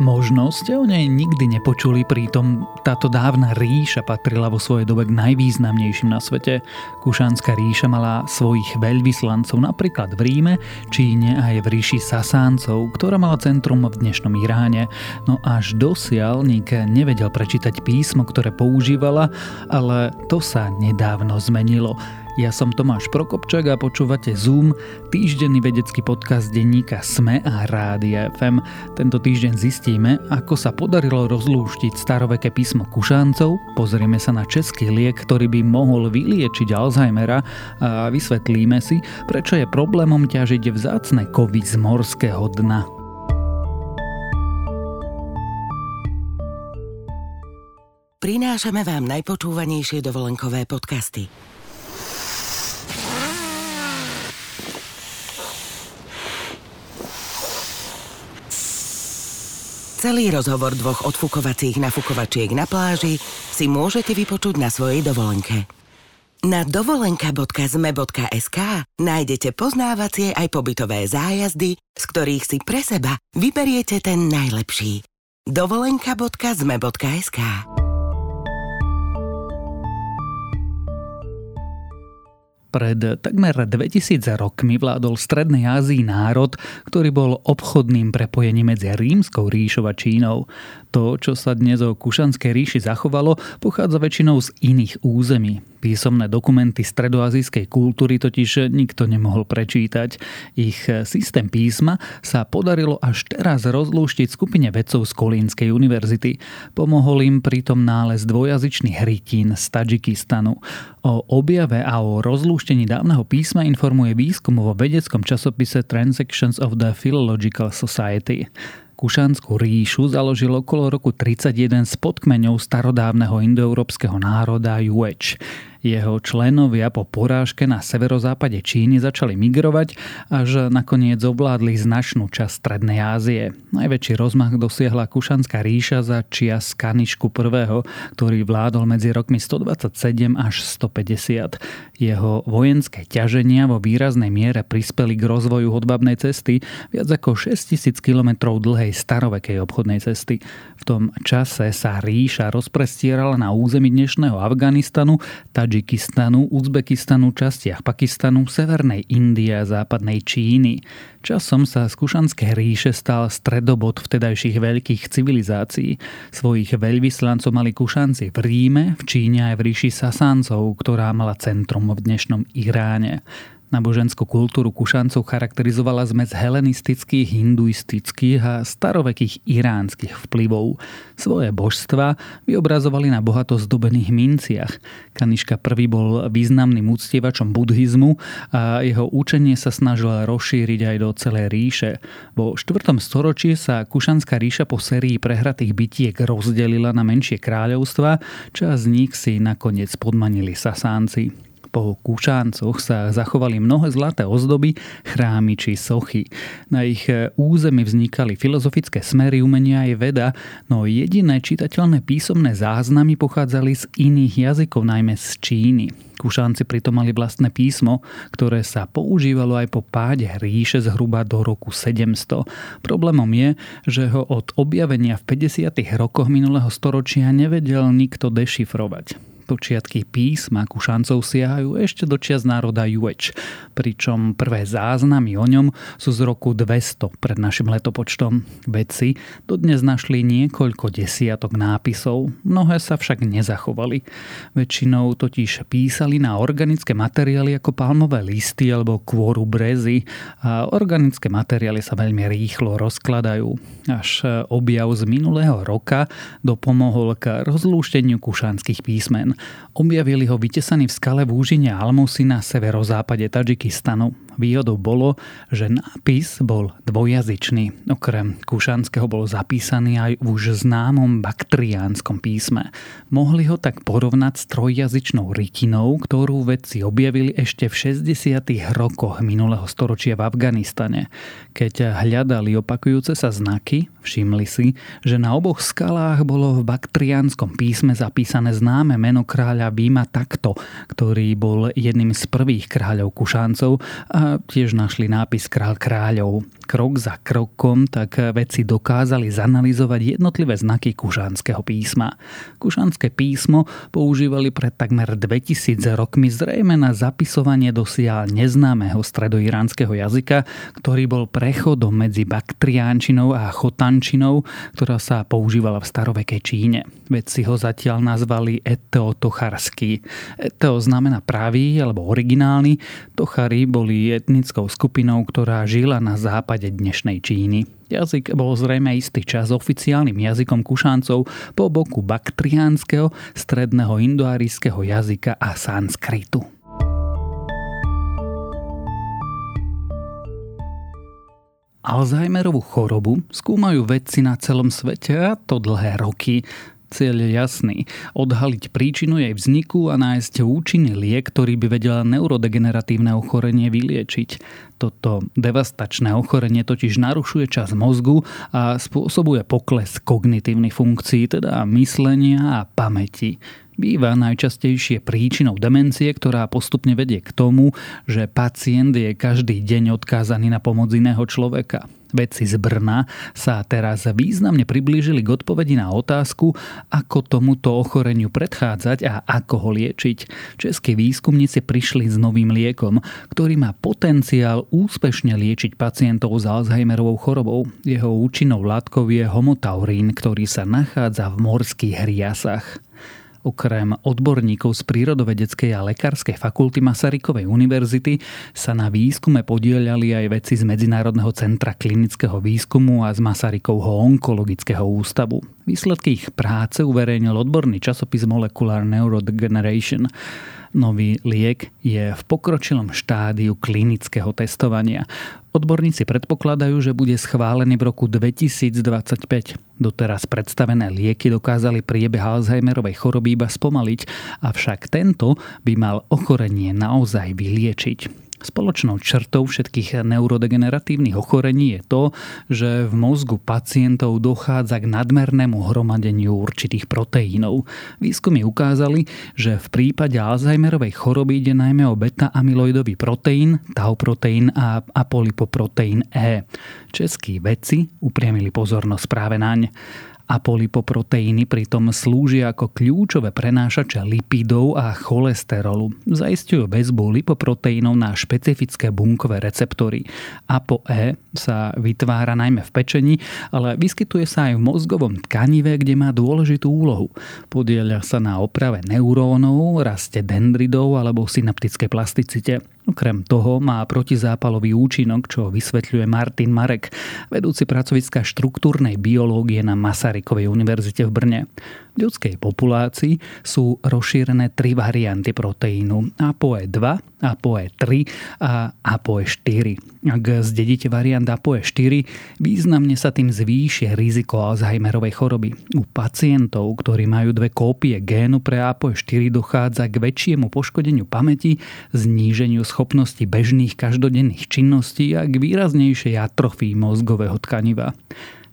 Možno ste o nej nikdy nepočuli, pritom táto dávna ríša patrila vo svojej dobe k najvýznamnejším na svete. Kušánska ríša mala svojich veľvyslancov napríklad v Ríme, Číne aj v ríši Sasáncov, ktorá mala centrum v dnešnom Iráne. No až dosiaľ nik nevedel prečítať písmo, ktoré používala, ale to sa nedávno zmenilo. Ja som Tomáš Prokopčak a počúvate Zoom, týždenný vedecký podcast denníka SME a Rádia FM. Tento týždeň zistíme, ako sa podarilo rozlúštiť staroveké písmo kušancov, pozrieme sa na český liek, ktorý by mohol vyliečiť Alzheimera a vysvetlíme si, prečo je problémom ťažiť vzácne kovy z morského dna. Prinášame vám najpočúvanejšie dovolenkové podcasty. Celý rozhovor dvoch odfukovacích nafukovačiek na pláži si môžete vypočuť na svojej dovolenke. Na dovolenka.zme.sk nájdete poznávacie aj pobytové zájazdy, z ktorých si pre seba vyberiete ten najlepší. dovolenka.zme.sk Pred takmer 2000 rokmi vládol v Strednej Ázii národ, ktorý bol obchodným prepojením medzi Rímskou ríšou a Čínou. To, čo sa dnes o Kušanskej ríši zachovalo, pochádza väčšinou z iných území. Písomné dokumenty stredoazijskej kultúry totiž nikto nemohol prečítať. Ich systém písma sa podarilo až teraz rozlúštiť skupine vedcov z Kolínskej univerzity. Pomohol im pritom nález dvojazyčných rytín z Tadžikistanu. O objave a o rozlúštení dávneho písma informuje výskum vo vedeckom časopise Transactions of the Philological Society. Kušanskú ríšu založil okolo roku 31 s podkmeňou starodávneho indoeurópskeho národa Jueč. Jeho členovia po porážke na severozápade Číny začali migrovať, až nakoniec ovládli značnú časť Strednej Ázie. Najväčší rozmach dosiahla Kušanská ríša za čia Kanišku I., ktorý vládol medzi rokmi 127 až 150. Jeho vojenské ťaženia vo výraznej miere prispeli k rozvoju hodbabnej cesty viac ako 6000 km dlhej starovekej obchodnej cesty. V tom čase sa ríša rozprestierala na území dnešného Afganistanu, Tadžikistanu, Uzbekistanu, častiach Pakistanu, Severnej Indie a západnej Číny. Časom sa z Kušanské ríše stal stredobod vtedajších veľkých civilizácií. Svojich veľvyslancov mali Kušanci v Ríme, v Číne aj v ríši Sasáncov, ktorá mala centrum v dnešnom Iráne. Náboženskú kultúru Kušancov charakterizovala zmes helenistických, hinduistických a starovekých iránskych vplyvov. Svoje božstva vyobrazovali na bohato zdobených minciach. Kaniška I bol významným úctievačom buddhizmu a jeho učenie sa snažil rozšíriť aj do celej ríše. Vo 4. storočí sa Kušanská ríša po sérii prehratých bytiek rozdelila na menšie kráľovstva, čas z nich si nakoniec podmanili Sasánci. Po Kušáncoch sa zachovali mnohé zlaté ozdoby, chrámy či sochy. Na ich e, území vznikali filozofické smery umenia aj veda, no jediné čitateľné písomné záznamy pochádzali z iných jazykov, najmä z Číny. Kušánci pritom mali vlastné písmo, ktoré sa používalo aj po páde ríše zhruba do roku 700. Problémom je, že ho od objavenia v 50. rokoch minulého storočia nevedel nikto dešifrovať. Počiatky písma Kušancov siahajú ešte do čias národa Jueč, pričom prvé záznamy o ňom sú z roku 200 pred našim letopočtom. Vedci dodnes našli niekoľko desiatok nápisov, mnohé sa však nezachovali. Väčšinou totiž písali na organické materiály ako palmové listy alebo kôru brezy a organické materiály sa veľmi rýchlo rozkladajú. Až objav z minulého roka dopomohol k rozlúšteniu kušanských písmen. Objavili ho vytesaný v skale v úžine Almusy na severozápade Tadžikistanu. Výhodou bolo, že nápis bol dvojazyčný. Okrem kušanského bol zapísaný aj v už známom baktriánskom písme. Mohli ho tak porovnať s trojjazyčnou rytinou, ktorú vedci objavili ešte v 60. rokoch minulého storočia v Afganistane. Keď hľadali opakujúce sa znaky, všimli si, že na oboch skalách bolo v baktriánskom písme zapísané známe meno kráľa Bíma Takto, ktorý bol jedným z prvých kráľov Kušancov a tiež našli nápis Král kráľov. Krok za krokom, tak vedci dokázali zanalizovať jednotlivé znaky kušanského písma. Kušanské písmo používali pred takmer 2000 rokmi zrejme na zapisovanie dosiaľ neznámeho stredoiránskeho jazyka, ktorý bol prechodom medzi baktriánčinou a chotančinou, ktorá sa používala v starovekej Číne. Vedci ho zatiaľ nazvali eteotocharský. Eteo znamená pravý alebo originálny, tochary boli etnickou skupinou, ktorá žila na západe dnešnej Číny. Jazyk bol zrejme istý čas oficiálnym jazykom kušancov po boku baktriánskeho, stredného indoarijského jazyka a sanskritu. Alzheimerovú chorobu skúmajú vedci na celom svete a to dlhé roky. Cieľ je jasný. Odhaliť príčinu jej vzniku a nájsť účinný liek, ktorý by vedela neurodegeneratívne ochorenie vyliečiť. Toto devastačné ochorenie totiž narušuje čas mozgu a spôsobuje pokles kognitívnych funkcií, teda myslenia a pamäti býva najčastejšie príčinou demencie, ktorá postupne vedie k tomu, že pacient je každý deň odkázaný na pomoc iného človeka. Vedci z Brna sa teraz významne priblížili k odpovedi na otázku, ako tomuto ochoreniu predchádzať a ako ho liečiť. Českí výskumníci prišli s novým liekom, ktorý má potenciál úspešne liečiť pacientov s Alzheimerovou chorobou. Jeho účinnou látkou je homotaurín, ktorý sa nachádza v morských hriasach. Okrem odborníkov z prírodovedeckej a lekárskej fakulty Masarykovej univerzity sa na výskume podielali aj vedci z Medzinárodného centra klinického výskumu a z Masarykovho onkologického ústavu. Výsledky ich práce uverejnil odborný časopis Molecular Neurodegeneration. Nový liek je v pokročilom štádiu klinického testovania. Odborníci predpokladajú, že bude schválený v roku 2025. Doteraz predstavené lieky dokázali priebeh Alzheimerovej choroby iba spomaliť, avšak tento by mal ochorenie naozaj vyliečiť. Spoločnou črtou všetkých neurodegeneratívnych ochorení je to, že v mozgu pacientov dochádza k nadmernému hromadeniu určitých proteínov. Výskumy ukázali, že v prípade Alzheimerovej choroby ide najmä o beta-amyloidový proteín, tau proteín a apolipoproteín E. Českí vedci upriamili pozornosť práve naň. Apolipoproteíny pritom slúžia ako kľúčové prenášače lipidov a cholesterolu. Zaistujú väzbu lipoproteínov na špecifické bunkové receptory. ApoE sa vytvára najmä v pečení, ale vyskytuje sa aj v mozgovom tkanive, kde má dôležitú úlohu. Podieľa sa na oprave neurónov, raste dendridov alebo synaptickej plasticite. Okrem toho má protizápalový účinok, čo vysvetľuje Martin Marek, vedúci pracoviska štruktúrnej biológie na Masarykovej univerzite v Brne. V ľudskej populácii sú rozšírené tri varianty proteínu ApoE2, ApoE3 a ApoE4. Ak zdedíte variant ApoE4, významne sa tým zvýši riziko Alzheimerovej choroby. U pacientov, ktorí majú dve kópie génu pre ApoE4, dochádza k väčšiemu poškodeniu pamäti, zníženiu schopnosti bežných každodenných činností a k výraznejšej atrofii mozgového tkaniva.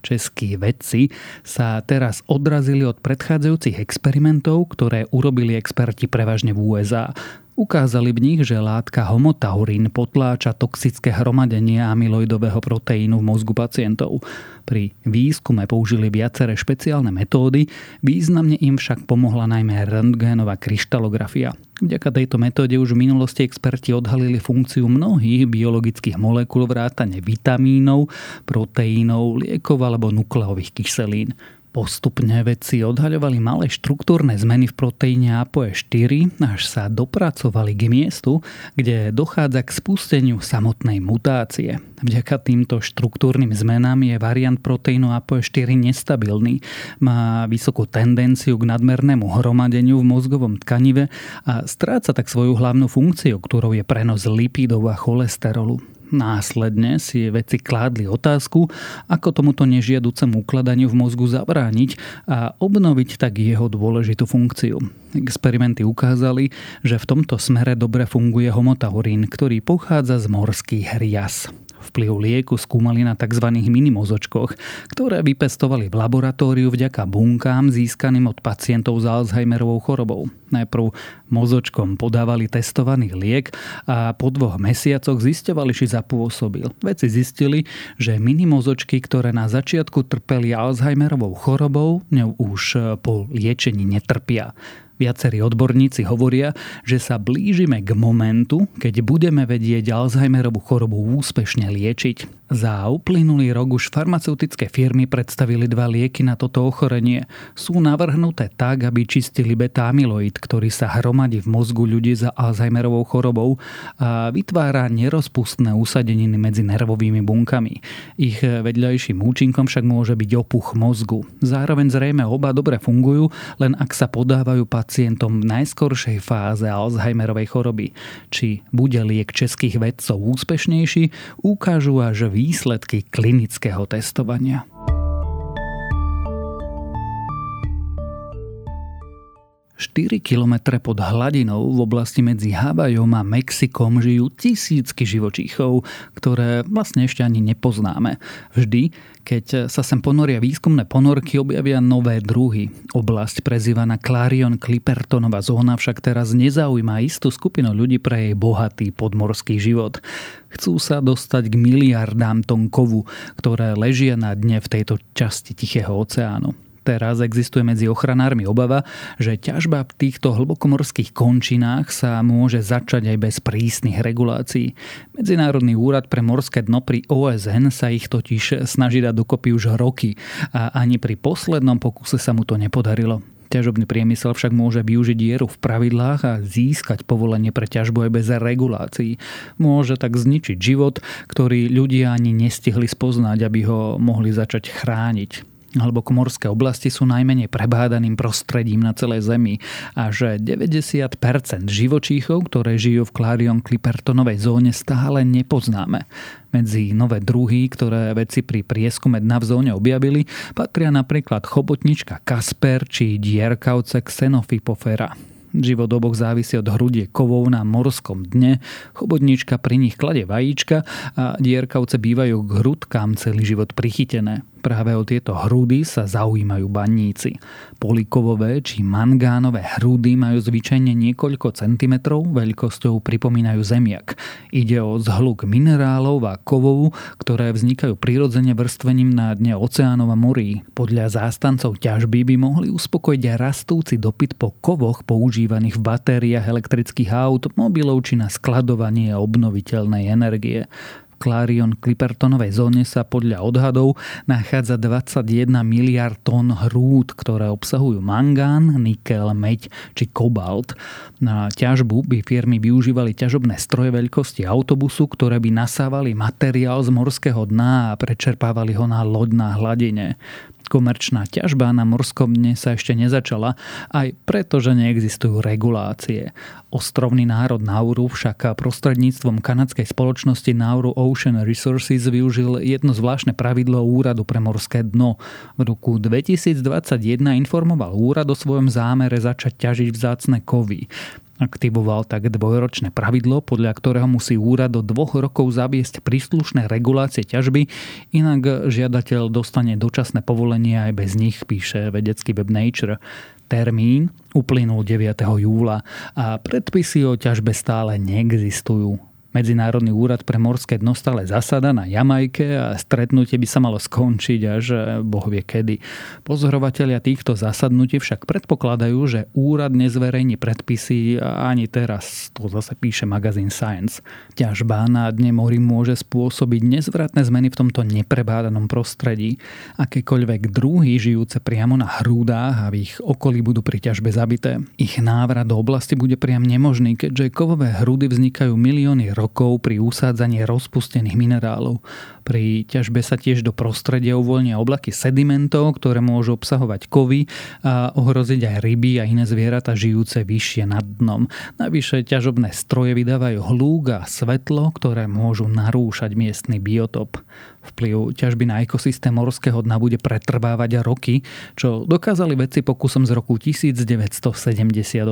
Českí vedci sa teraz odrazili od predchádzajúcich experimentov, ktoré urobili experti prevažne v USA. Ukázali v nich, že látka homotaurín potláča toxické hromadenie amyloidového proteínu v mozgu pacientov. Pri výskume použili viaceré špeciálne metódy, významne im však pomohla najmä rentgénová kryštalografia. Vďaka tejto metóde už v minulosti experti odhalili funkciu mnohých biologických molekúl vrátane vitamínov, proteínov, liekov alebo nukleových kyselín. Postupne vedci odhaľovali malé štruktúrne zmeny v proteíne ApoE4, až sa dopracovali k miestu, kde dochádza k spusteniu samotnej mutácie. Vďaka týmto štruktúrnym zmenám je variant proteínu ApoE4 nestabilný, má vysokú tendenciu k nadmernému hromadeniu v mozgovom tkanive a stráca tak svoju hlavnú funkciu, ktorou je prenos lipidov a cholesterolu. Následne si vedci kládli otázku, ako tomuto nežiaducemu ukladaniu v mozgu zabrániť a obnoviť tak jeho dôležitú funkciu. Experimenty ukázali, že v tomto smere dobre funguje homotaurín, ktorý pochádza z morských rias. Vplyv lieku skúmali na tzv. minimozočkoch, ktoré vypestovali v laboratóriu vďaka bunkám získaným od pacientov s Alzheimerovou chorobou. Najprv mozočkom podávali testovaný liek a po dvoch mesiacoch zisťovali, či zapôsobil. Veci zistili, že minimozočky, ktoré na začiatku trpeli Alzheimerovou chorobou, ňou už po liečení netrpia. Viacerí odborníci hovoria, že sa blížime k momentu, keď budeme vedieť Alzheimerovú chorobu úspešne liečiť. Za uplynulý rok už farmaceutické firmy predstavili dva lieky na toto ochorenie. Sú navrhnuté tak, aby čistili beta-amyloid, ktorý sa hromadí v mozgu ľudí za Alzheimerovou chorobou a vytvára nerozpustné usadeniny medzi nervovými bunkami. Ich vedľajším účinkom však môže byť opuch mozgu. Zároveň zrejme oba dobre fungujú, len ak sa podávajú pacientom v najskoršej fáze Alzheimerovej choroby. Či bude liek českých vedcov úspešnejší, ukážu až výsledky klinického testovania. Štyri kilometre pod hladinou v oblasti medzi Havajom a Mexikom žijú tisícky živočíchov, ktoré vlastne ešte ani nepoznáme. Vždy, keď sa sem ponoria výskumné ponorky, objavia nové druhy. Oblasť prezývaná Clarion Clippertonová zóna však teraz nezaujíma istú skupinu ľudí pre jej bohatý podmorský život. Chcú sa dostať k miliardám tón kovu, ktoré ležia na dne v tejto časti Tichého oceánu. Teraz existuje medzi ochranármi obava, že ťažba v týchto hlbokomorských končinách sa môže začať aj bez prísnych regulácií. Medzinárodný úrad pre morské dno pri OSN sa ich totiž snaží dať dokopy už roky a ani pri poslednom pokuse sa mu to nepodarilo. Ťažobný priemysel však môže využiť dieru v pravidlách a získať povolenie pre ťažbu aj bez regulácií. Môže tak zničiť život, ktorý ľudia ani nestihli spoznať, aby ho mohli začať chrániť alebo komorské oblasti sú najmenej prebádaným prostredím na celej Zemi a že 90% živočíchov, ktoré žijú v Clarion Clippertonovej zóne stále nepoznáme. Medzi nové druhy, ktoré veci pri prieskume dna v zóne objavili, patria napríklad chobotnička Kasper či dierkavce Xenophypofera. Život oboch závisí od hrudie kovov na morskom dne, chobotnička pri nich klade vajíčka a dierkavce bývajú k hrudkám celý život prichytené. Práve o tieto hrudy sa zaujímajú baníci. Polikovové či mangánové hrudy majú zvyčajne niekoľko centimetrov, veľkosťou pripomínajú zemiak. Ide o zhluk minerálov a kovov, ktoré vznikajú prirodzene vrstvením na dne oceánov a morí. Podľa zástancov ťažby by mohli uspokojiť rastúci dopyt po kovoch používaných v batériách elektrických aut, mobilov či na skladovanie obnoviteľnej energie. Clarion Clippertonovej zóne sa podľa odhadov nachádza 21 miliard tón hrúd, ktoré obsahujú mangán, nikel, meď či kobalt. Na ťažbu by firmy využívali ťažobné stroje veľkosti autobusu, ktoré by nasávali materiál z morského dna a prečerpávali ho na loď na hladine. Komerčná ťažba na morskom dne sa ešte nezačala, aj preto, že neexistujú regulácie. Ostrovný národ Nauru však prostredníctvom kanadskej spoločnosti Nauru Ocean Resources využil jedno zvláštne pravidlo úradu pre morské dno. V roku 2021 informoval úrad o svojom zámere začať ťažiť vzácne kovy. Aktivoval tak dvojročné pravidlo, podľa ktorého musí úrad do dvoch rokov zaviesť príslušné regulácie ťažby, inak žiadateľ dostane dočasné povolenie aj bez nich, píše vedecký web Nature. Termín uplynul 9. júla a predpisy o ťažbe stále neexistujú. Medzinárodný úrad pre morské dno stále zasada na Jamajke a stretnutie by sa malo skončiť až e, boh vie kedy. Pozorovatelia týchto zasadnutí však predpokladajú, že úrad nezverejní predpisy ani teraz. To zase píše magazín Science. Ťažba na dne mori môže spôsobiť nezvratné zmeny v tomto neprebádanom prostredí. Akékoľvek druhy žijúce priamo na hrúdách a v ich okolí budú pri ťažbe zabité. Ich návrat do oblasti bude priam nemožný, keďže kovové hrúdy vznikajú milióny rokov rokov pri usádzaní rozpustených minerálov. Pri ťažbe sa tiež do prostredia uvoľnia oblaky sedimentov, ktoré môžu obsahovať kovy a ohroziť aj ryby a iné zvieratá žijúce vyššie nad dnom. Navyše ťažobné stroje vydávajú hlúk a svetlo, ktoré môžu narúšať miestny biotop. Vplyv ťažby na ekosystém morského dna bude pretrvávať roky, čo dokázali vedci pokusom z roku 1978.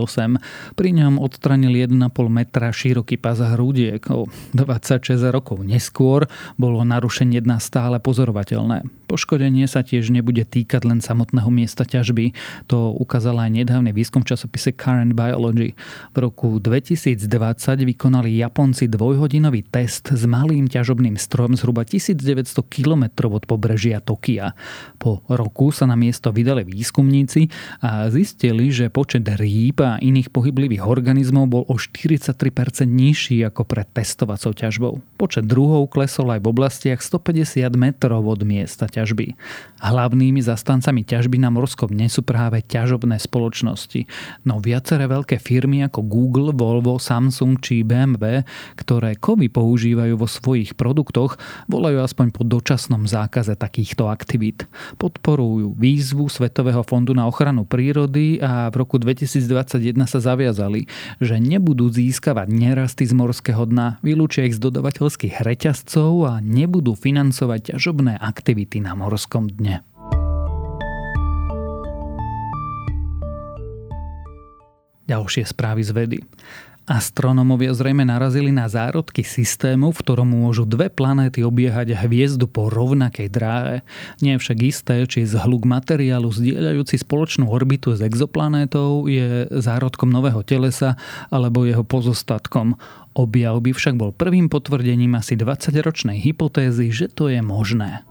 Pri ňom odstranili 1,5 metra široký pas hrudiek. O 26 rokov neskôr bolo narušenie dna stále pozorovateľné. Poškodenie sa tiež nebude týkať len samotného miesta ťažby. To ukázal aj nedávny výskum v časopise Current Biology. V roku 2020 vykonali Japonci dvojhodinový test s malým ťažobným strojom zhruba 1900 km od pobrežia Tokia. Po roku sa na miesto vydali výskumníci a zistili, že počet rýb a iných pohyblivých organizmov bol o 43% nižší ako pred testovacou ťažbou. Počet druhov klesol aj v oblastiach 150 metrov od miesta ťažby. Hlavnými zastancami ťažby na morskom dne sú práve ťažobné spoločnosti. No viaceré veľké firmy ako Google, Volvo, Samsung či BMW, ktoré kovy používajú vo svojich produktoch, volajú aspoň po dočasnom zákaze takýchto aktivít. Podporujú výzvu Svetového fondu na ochranu prírody a v roku 2021 sa zaviazali, že nebudú získavať nerasty z morského dna, vylúčia ich z dodavateľských reťazcov a nebudú financovať ťažobné aktivity na morskom dne. Ďalšie správy z vedy. Astronómovia zrejme narazili na zárodky systému, v ktorom môžu dve planéty obiehať hviezdu po rovnakej dráhe. Nie je však isté, či zhluk materiálu zdieľajúci spoločnú orbitu s exoplanétou je zárodkom nového telesa alebo jeho pozostatkom. Objav by však bol prvým potvrdením asi 20-ročnej hypotézy, že to je možné.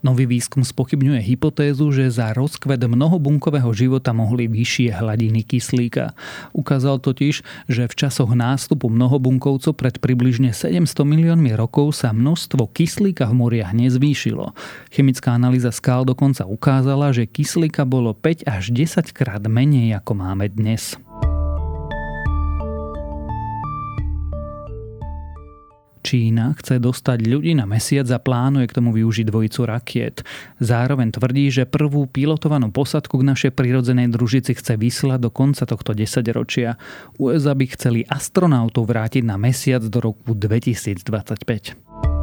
Nový výskum spochybňuje hypotézu, že za rozkvet mnohobunkového života mohli vyššie hladiny kyslíka. Ukázal totiž, že v časoch nástupu mnohobunkovcov pred približne 700 miliónmi rokov sa množstvo kyslíka v moriach nezvýšilo. Chemická analýza skál dokonca ukázala, že kyslíka bolo 5 až 10 krát menej ako máme dnes. Čína chce dostať ľudí na mesiac a plánuje k tomu využiť dvojicu rakiet. Zároveň tvrdí, že prvú pilotovanú posadku k našej prirodzenej družici chce vyslať do konca tohto desaťročia. USA by chceli astronautov vrátiť na mesiac do roku 2025.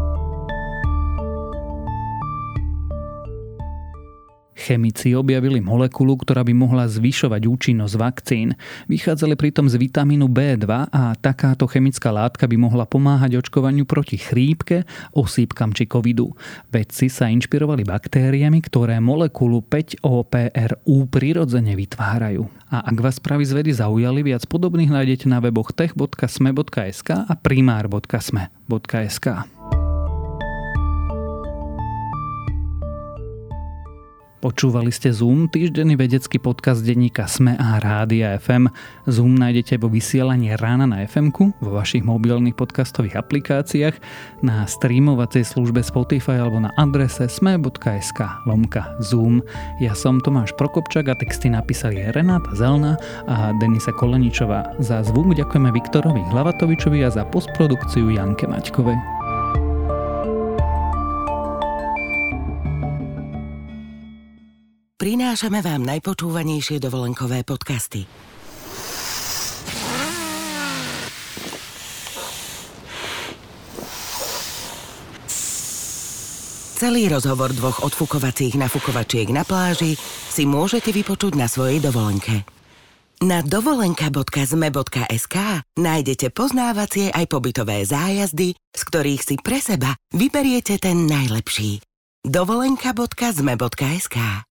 Chemici objavili molekulu, ktorá by mohla zvyšovať účinnosť vakcín. Vychádzali pritom z vitamínu B2 a takáto chemická látka by mohla pomáhať očkovaniu proti chrípke, osýpkam či covidu. Vedci sa inšpirovali baktériami, ktoré molekulu 5-OPRU prirodzene vytvárajú. A ak vás správy z vedy zaujali, viac podobných nájdete na weboch tech.sme.sk a primár.sme.sk. Počúvali ste Zoom, týždenný vedecký podcast denníka Sme a Rádia FM. Zoom nájdete vo vysielaní rána na fm vo vašich mobilných podcastových aplikáciách, na streamovacej službe Spotify alebo na adrese sme.sk lomka Zoom. Ja som Tomáš Prokopčak a texty napísali Renáta Zelna a Denisa Koleničová. Za zvuk ďakujeme Viktorovi Hlavatovičovi a za postprodukciu Janke Maťkovej. Prinášame vám najpočúvanejšie dovolenkové podcasty. Celý rozhovor dvoch odfukovacích nafukovačiek na pláži si môžete vypočuť na svojej dovolenke. Na dovolenka.zme.sk nájdete poznávacie aj pobytové zájazdy, z ktorých si pre seba vyberiete ten najlepší. dovolenka.zme.sk